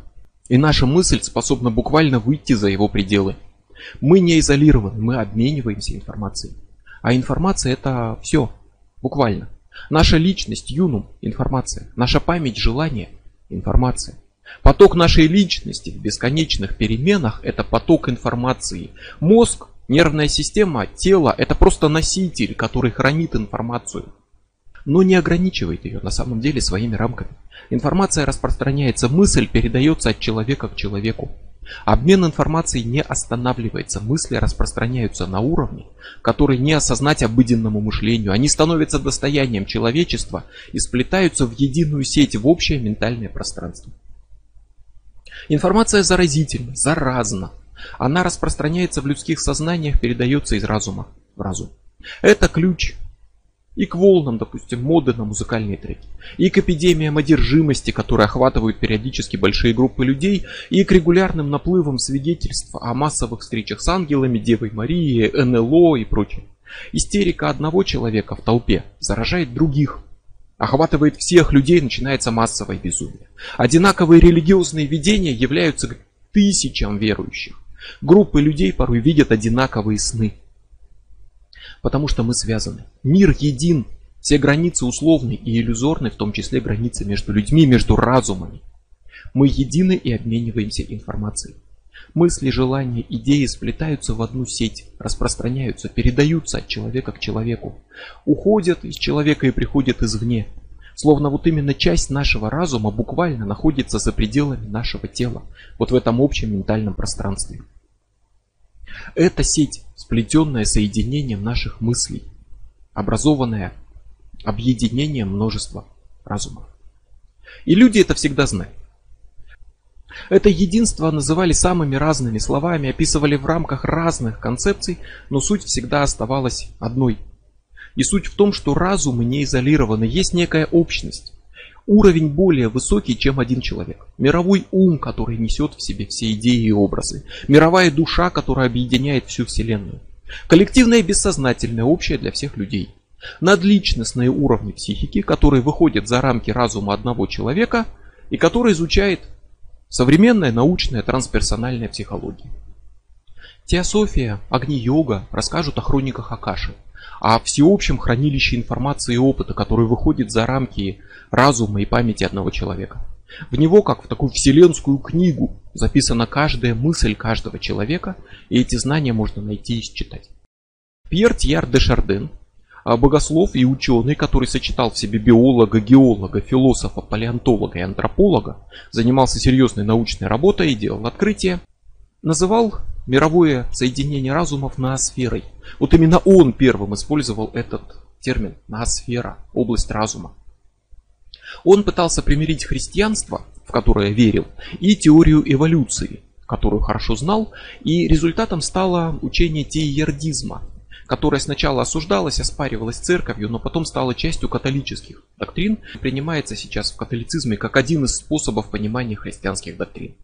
И наша мысль способна буквально выйти за его пределы. Мы не изолированы, мы обмениваемся информацией. А информация это все, буквально. Наша личность, юнум, информация. Наша память, желание, информация. Поток нашей личности в бесконечных переменах – это поток информации. Мозг, нервная система, тело – это просто носитель, который хранит информацию но не ограничивает ее на самом деле своими рамками. Информация распространяется, мысль передается от человека к человеку. Обмен информацией не останавливается, мысли распространяются на уровне, который не осознать обыденному мышлению. Они становятся достоянием человечества и сплетаются в единую сеть, в общее ментальное пространство. Информация заразительна, заразна. Она распространяется в людских сознаниях, передается из разума в разум. Это ключ и к волнам, допустим, моды на музыкальные треки, и к эпидемиям одержимости, которые охватывают периодически большие группы людей, и к регулярным наплывам свидетельств о массовых встречах с ангелами, Девой Марией, НЛО и прочее. Истерика одного человека в толпе заражает других, охватывает всех людей, начинается массовое безумие. Одинаковые религиозные видения являются тысячам верующих. Группы людей порой видят одинаковые сны. Потому что мы связаны. Мир един. Все границы условны и иллюзорны, в том числе границы между людьми, между разумами. Мы едины и обмениваемся информацией. Мысли, желания, идеи сплетаются в одну сеть, распространяются, передаются от человека к человеку, уходят из человека и приходят извне. Словно вот именно часть нашего разума буквально находится за пределами нашего тела, вот в этом общем ментальном пространстве. Эта сеть, сплетенная соединением наших мыслей, образованная объединением множества разумов. И люди это всегда знают. Это единство называли самыми разными словами, описывали в рамках разных концепций, но суть всегда оставалась одной. И суть в том, что разумы не изолированы, есть некая общность уровень более высокий, чем один человек. Мировой ум, который несет в себе все идеи и образы. Мировая душа, которая объединяет всю Вселенную. Коллективное бессознательное, общее для всех людей. Надличностные уровни психики, которые выходят за рамки разума одного человека и который изучает современная научная трансперсональная психология. Теософия, Агни-йога расскажут о хрониках Акаши, о всеобщем хранилище информации и опыта, который выходит за рамки разума и памяти одного человека. В него, как в такую вселенскую книгу, записана каждая мысль каждого человека, и эти знания можно найти и считать. Пьер Тьяр де Шарден, а, богослов и ученый, который сочетал в себе биолога, геолога, философа, палеонтолога и антрополога, занимался серьезной научной работой и делал открытия, называл мировое соединение разумов ноосферой. Вот именно он первым использовал этот термин ноосфера, область разума. Он пытался примирить христианство, в которое верил, и теорию эволюции, которую хорошо знал, и результатом стало учение теиердизма, которое сначала осуждалось, оспаривалось церковью, но потом стало частью католических доктрин, принимается сейчас в католицизме как один из способов понимания христианских доктрин.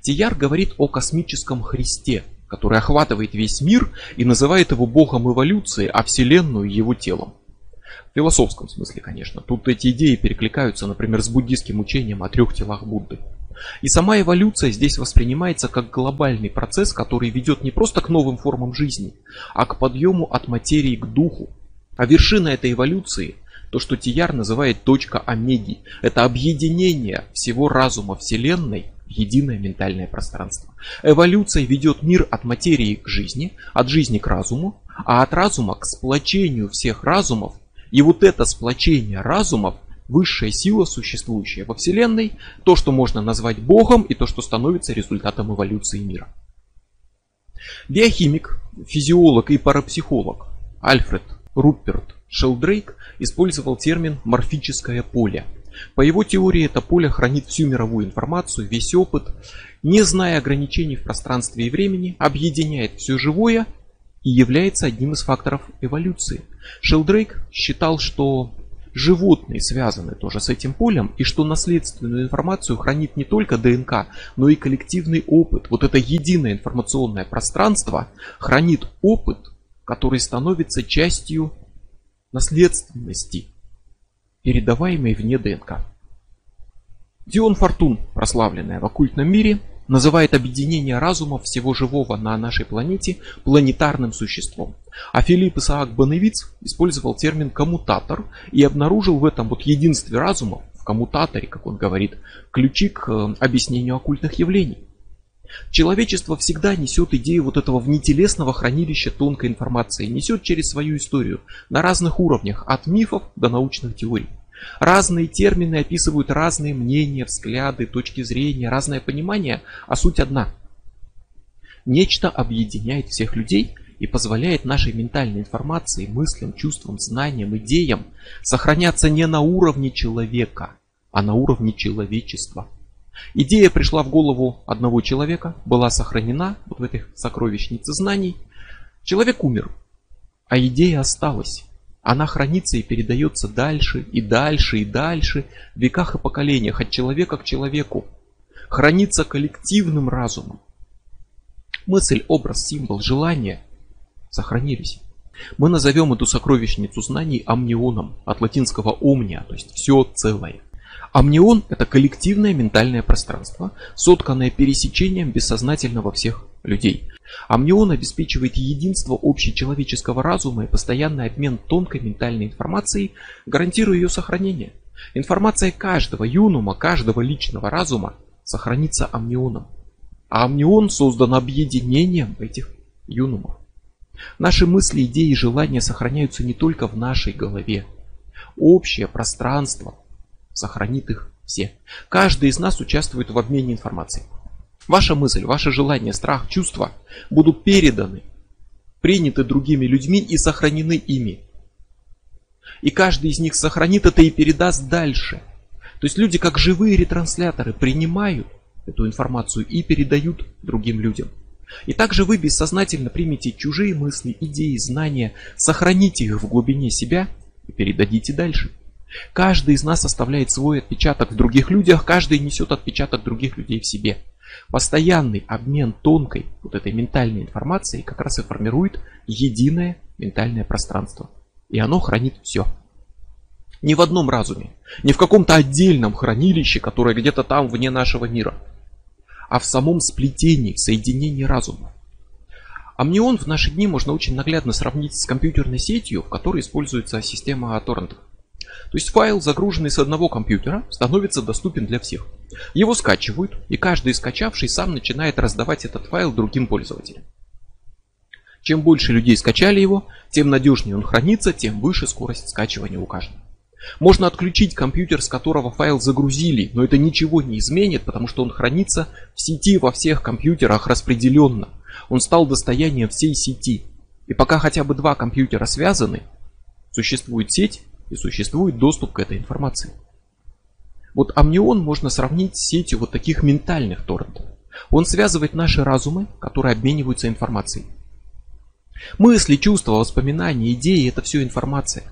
Тияр говорит о космическом Христе, который охватывает весь мир и называет его богом эволюции, а Вселенную его телом. В философском смысле, конечно. Тут эти идеи перекликаются, например, с буддийским учением о трех телах Будды. И сама эволюция здесь воспринимается как глобальный процесс, который ведет не просто к новым формам жизни, а к подъему от материи к духу. А вершина этой эволюции то, что Тияр называет точка омеги. Это объединение всего разума Вселенной единое ментальное пространство. Эволюция ведет мир от материи к жизни, от жизни к разуму, а от разума к сплочению всех разумов. И вот это сплочение разумов высшая сила, существующая во Вселенной, то, что можно назвать Богом и то, что становится результатом эволюции мира. Биохимик, физиолог и парапсихолог Альфред Руперт Шелдрейк использовал термин «морфическое поле». По его теории это поле хранит всю мировую информацию, весь опыт, не зная ограничений в пространстве и времени, объединяет все живое и является одним из факторов эволюции. Шелдрейк считал, что животные связаны тоже с этим полем, и что наследственную информацию хранит не только ДНК, но и коллективный опыт. Вот это единое информационное пространство хранит опыт, который становится частью наследственности, передаваемой вне ДНК. Дион Фортун, прославленная в оккультном мире, называет объединение разума всего живого на нашей планете планетарным существом. А Филипп Исаак Боневиц использовал термин коммутатор и обнаружил в этом вот единстве разума, в коммутаторе, как он говорит, ключи к э, объяснению оккультных явлений. Человечество всегда несет идею вот этого внетелесного хранилища тонкой информации, несет через свою историю на разных уровнях, от мифов до научных теорий. Разные термины описывают разные мнения, взгляды, точки зрения, разное понимание, а суть одна. Нечто объединяет всех людей и позволяет нашей ментальной информации, мыслям, чувствам, знаниям, идеям сохраняться не на уровне человека, а на уровне человечества. Идея пришла в голову одного человека, была сохранена вот в этой сокровищнице знаний. Человек умер, а идея осталась. Она хранится и передается дальше, и дальше, и дальше, в веках и поколениях, от человека к человеку. Хранится коллективным разумом. Мысль, образ, символ, желание сохранились. Мы назовем эту сокровищницу знаний амнионом, от латинского omnia, то есть все целое. Амнион – это коллективное ментальное пространство, сотканное пересечением бессознательного всех людей. Амнион обеспечивает единство общечеловеческого разума и постоянный обмен тонкой ментальной информацией, гарантируя ее сохранение. Информация каждого юнума, каждого личного разума сохранится амнионом. А амнион создан объединением этих юнумов. Наши мысли, идеи и желания сохраняются не только в нашей голове. Общее пространство, сохранит их все. Каждый из нас участвует в обмене информацией. Ваша мысль, ваше желание, страх, чувства будут переданы, приняты другими людьми и сохранены ими. И каждый из них сохранит это и передаст дальше. То есть люди как живые ретрансляторы принимают эту информацию и передают другим людям. И также вы бессознательно примете чужие мысли, идеи, знания, сохраните их в глубине себя и передадите дальше. Каждый из нас оставляет свой отпечаток в других людях, каждый несет отпечаток других людей в себе. Постоянный обмен тонкой вот этой ментальной информацией как раз и формирует единое ментальное пространство. И оно хранит все. Не в одном разуме, не в каком-то отдельном хранилище, которое где-то там вне нашего мира, а в самом сплетении, соединении разума. Амнион в наши дни можно очень наглядно сравнить с компьютерной сетью, в которой используется система торрентов. То есть файл, загруженный с одного компьютера, становится доступен для всех. Его скачивают, и каждый скачавший сам начинает раздавать этот файл другим пользователям. Чем больше людей скачали его, тем надежнее он хранится, тем выше скорость скачивания у каждого. Можно отключить компьютер, с которого файл загрузили, но это ничего не изменит, потому что он хранится в сети во всех компьютерах распределенно. Он стал достоянием всей сети. И пока хотя бы два компьютера связаны, существует сеть, и существует доступ к этой информации. Вот амнион можно сравнить с сетью вот таких ментальных торрентов. Он связывает наши разумы, которые обмениваются информацией. Мысли, чувства, воспоминания, идеи – это все информация.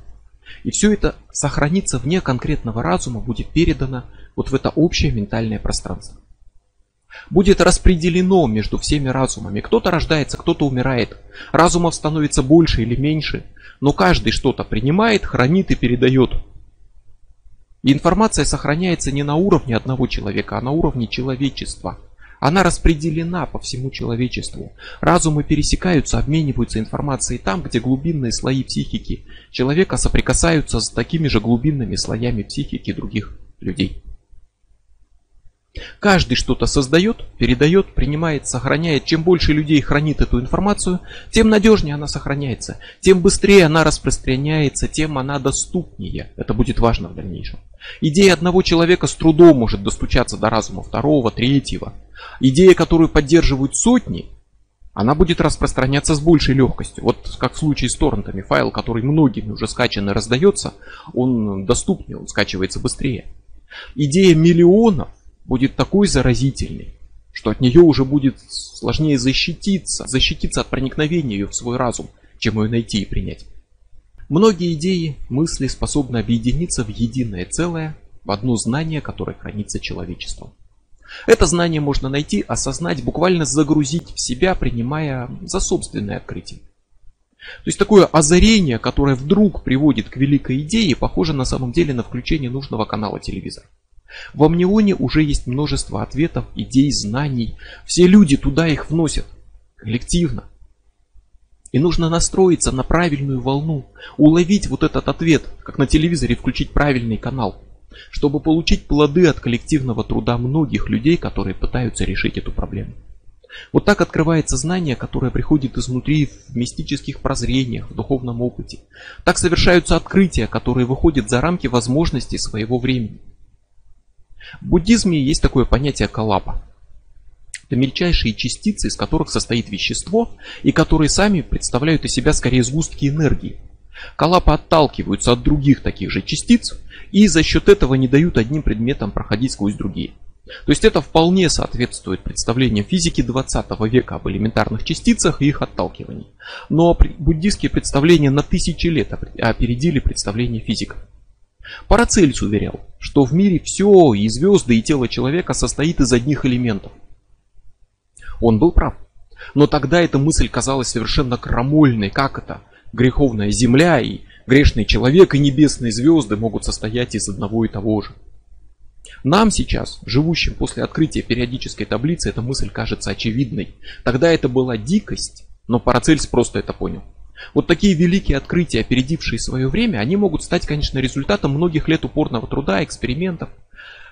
И все это сохранится вне конкретного разума, будет передано вот в это общее ментальное пространство. будет распределено между всеми разумами. Кто-то рождается, кто-то умирает. Разумов становится больше или меньше, но каждый что-то принимает, хранит и передает. И информация сохраняется не на уровне одного человека, а на уровне человечества. Она распределена по всему человечеству. Разумы пересекаются, обмениваются информацией там, где глубинные слои психики человека соприкасаются с такими же глубинными слоями психики других людей. Каждый что-то создает, передает, принимает, сохраняет. Чем больше людей хранит эту информацию, тем надежнее она сохраняется, тем быстрее она распространяется, тем она доступнее. Это будет важно в дальнейшем. Идея одного человека с трудом может достучаться до разума второго, третьего. Идея, которую поддерживают сотни, она будет распространяться с большей легкостью. Вот как в случае с торрентами, файл, который многими уже скачан и раздается, он доступнее, он скачивается быстрее. Идея миллионов будет такой заразительной, что от нее уже будет сложнее защититься, защититься от проникновения ее в свой разум, чем ее найти и принять. Многие идеи, мысли способны объединиться в единое целое, в одно знание, которое хранится человечеством. Это знание можно найти, осознать, буквально загрузить в себя, принимая за собственное открытие. То есть такое озарение, которое вдруг приводит к великой идее, похоже на самом деле на включение нужного канала телевизора. В Амнионе уже есть множество ответов, идей, знаний. Все люди туда их вносят. Коллективно. И нужно настроиться на правильную волну, уловить вот этот ответ, как на телевизоре включить правильный канал, чтобы получить плоды от коллективного труда многих людей, которые пытаются решить эту проблему. Вот так открывается знание, которое приходит изнутри в мистических прозрениях, в духовном опыте. Так совершаются открытия, которые выходят за рамки возможностей своего времени. В буддизме есть такое понятие калапа. Это мельчайшие частицы, из которых состоит вещество, и которые сами представляют из себя скорее сгустки энергии. Калапы отталкиваются от других таких же частиц и за счет этого не дают одним предметам проходить сквозь другие. То есть это вполне соответствует представлениям физики 20 века об элементарных частицах и их отталкивании. Но буддийские представления на тысячи лет опередили представления физиков. Парацельс уверял, что в мире все, и звезды, и тело человека состоит из одних элементов. Он был прав. Но тогда эта мысль казалась совершенно крамольной. Как это? Греховная земля и грешный человек и небесные звезды могут состоять из одного и того же. Нам сейчас, живущим после открытия периодической таблицы, эта мысль кажется очевидной. Тогда это была дикость, но Парацельс просто это понял. Вот такие великие открытия, опередившие свое время, они могут стать, конечно, результатом многих лет упорного труда, экспериментов.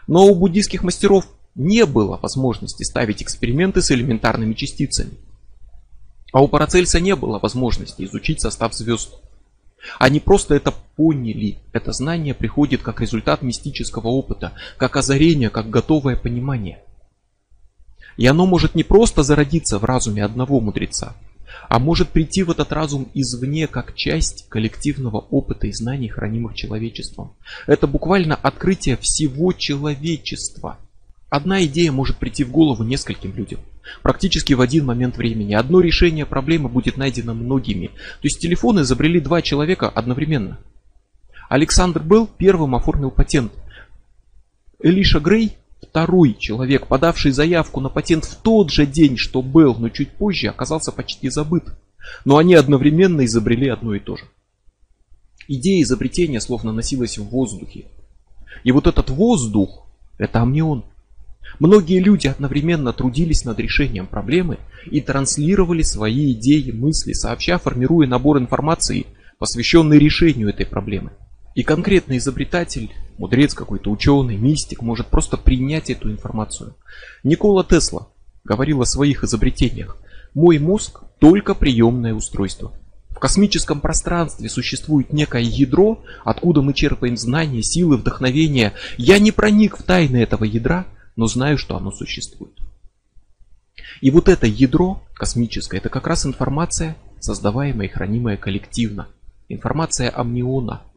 Но у буддийских мастеров не было возможности ставить эксперименты с элементарными частицами. А у Парацельса не было возможности изучить состав звезд. Они просто это поняли. Это знание приходит как результат мистического опыта, как озарение, как готовое понимание. И оно может не просто зародиться в разуме одного мудреца, а может прийти в этот разум извне как часть коллективного опыта и знаний, хранимых человечеством. Это буквально открытие всего человечества. Одна идея может прийти в голову нескольким людям. Практически в один момент времени. Одно решение проблемы будет найдено многими. То есть телефон изобрели два человека одновременно. Александр Белл первым оформил патент. Элиша Грей Второй человек, подавший заявку на патент в тот же день, что был, но чуть позже, оказался почти забыт. Но они одновременно изобрели одно и то же. Идея изобретения словно носилась в воздухе. И вот этот воздух, это амнион. Многие люди одновременно трудились над решением проблемы и транслировали свои идеи, мысли, сообща формируя набор информации, посвященный решению этой проблемы. И конкретный изобретатель, мудрец какой-то, ученый, мистик, может просто принять эту информацию. Никола Тесла говорил о своих изобретениях. Мой мозг только приемное устройство. В космическом пространстве существует некое ядро, откуда мы черпаем знания, силы, вдохновение. Я не проник в тайны этого ядра, но знаю, что оно существует. И вот это ядро космическое, это как раз информация, создаваемая и хранимая коллективно. Информация амниона –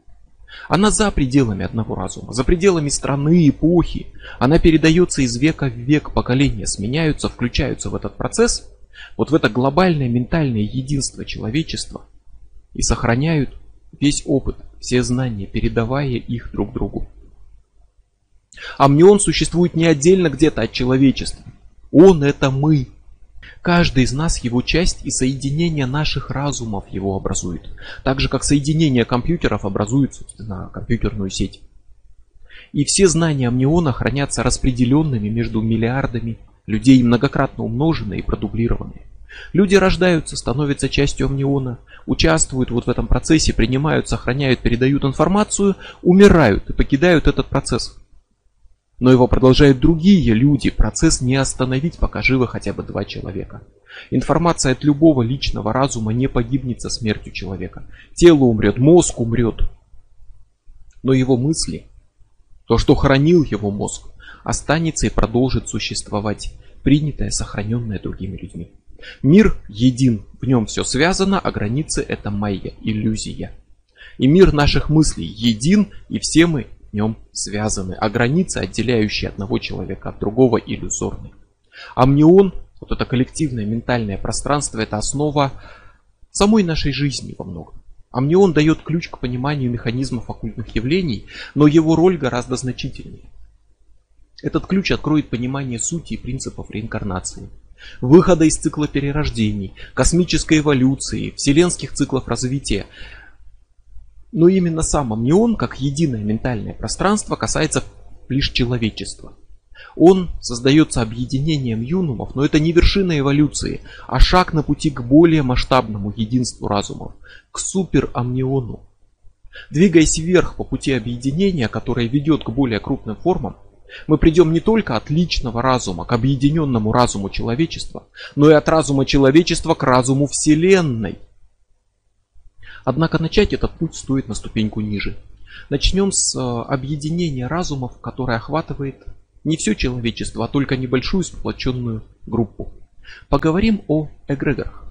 она за пределами одного разума, за пределами страны, эпохи. Она передается из века в век, поколения сменяются, включаются в этот процесс, вот в это глобальное ментальное единство человечества и сохраняют весь опыт, все знания, передавая их друг другу. Амнион существует не отдельно где-то от человечества. Он это мы. Каждый из нас его часть и соединение наших разумов его образует. Так же как соединение компьютеров образует, собственно, компьютерную сеть. И все знания амниона хранятся распределенными между миллиардами людей, многократно умноженные и продублированные. Люди рождаются, становятся частью амниона, участвуют вот в этом процессе, принимают, сохраняют, передают информацию, умирают и покидают этот процесс. Но его продолжают другие люди, процесс не остановить, пока живы хотя бы два человека. Информация от любого личного разума не погибнет со смертью человека. Тело умрет, мозг умрет. Но его мысли, то, что хранил его мозг, останется и продолжит существовать, принятое, сохраненное другими людьми. Мир един, в нем все связано, а границы это майя, иллюзия. И мир наших мыслей един, и все мы нем связаны, а границы, отделяющие одного человека от другого, иллюзорны. Амнион, вот это коллективное ментальное пространство, это основа самой нашей жизни во многом. Амнион дает ключ к пониманию механизмов оккультных явлений, но его роль гораздо значительнее. Этот ключ откроет понимание сути и принципов реинкарнации, выхода из цикла перерождений, космической эволюции, вселенских циклов развития. Но именно сам амнион, как единое ментальное пространство, касается лишь человечества. Он создается объединением юнумов, но это не вершина эволюции, а шаг на пути к более масштабному единству разумов, к суперамниону. Двигаясь вверх по пути объединения, которое ведет к более крупным формам, мы придем не только от личного разума к объединенному разуму человечества, но и от разума человечества к разуму Вселенной. Однако начать этот путь стоит на ступеньку ниже. Начнем с э, объединения разумов, которое охватывает не все человечество, а только небольшую сплоченную группу. Поговорим о эгрегорах.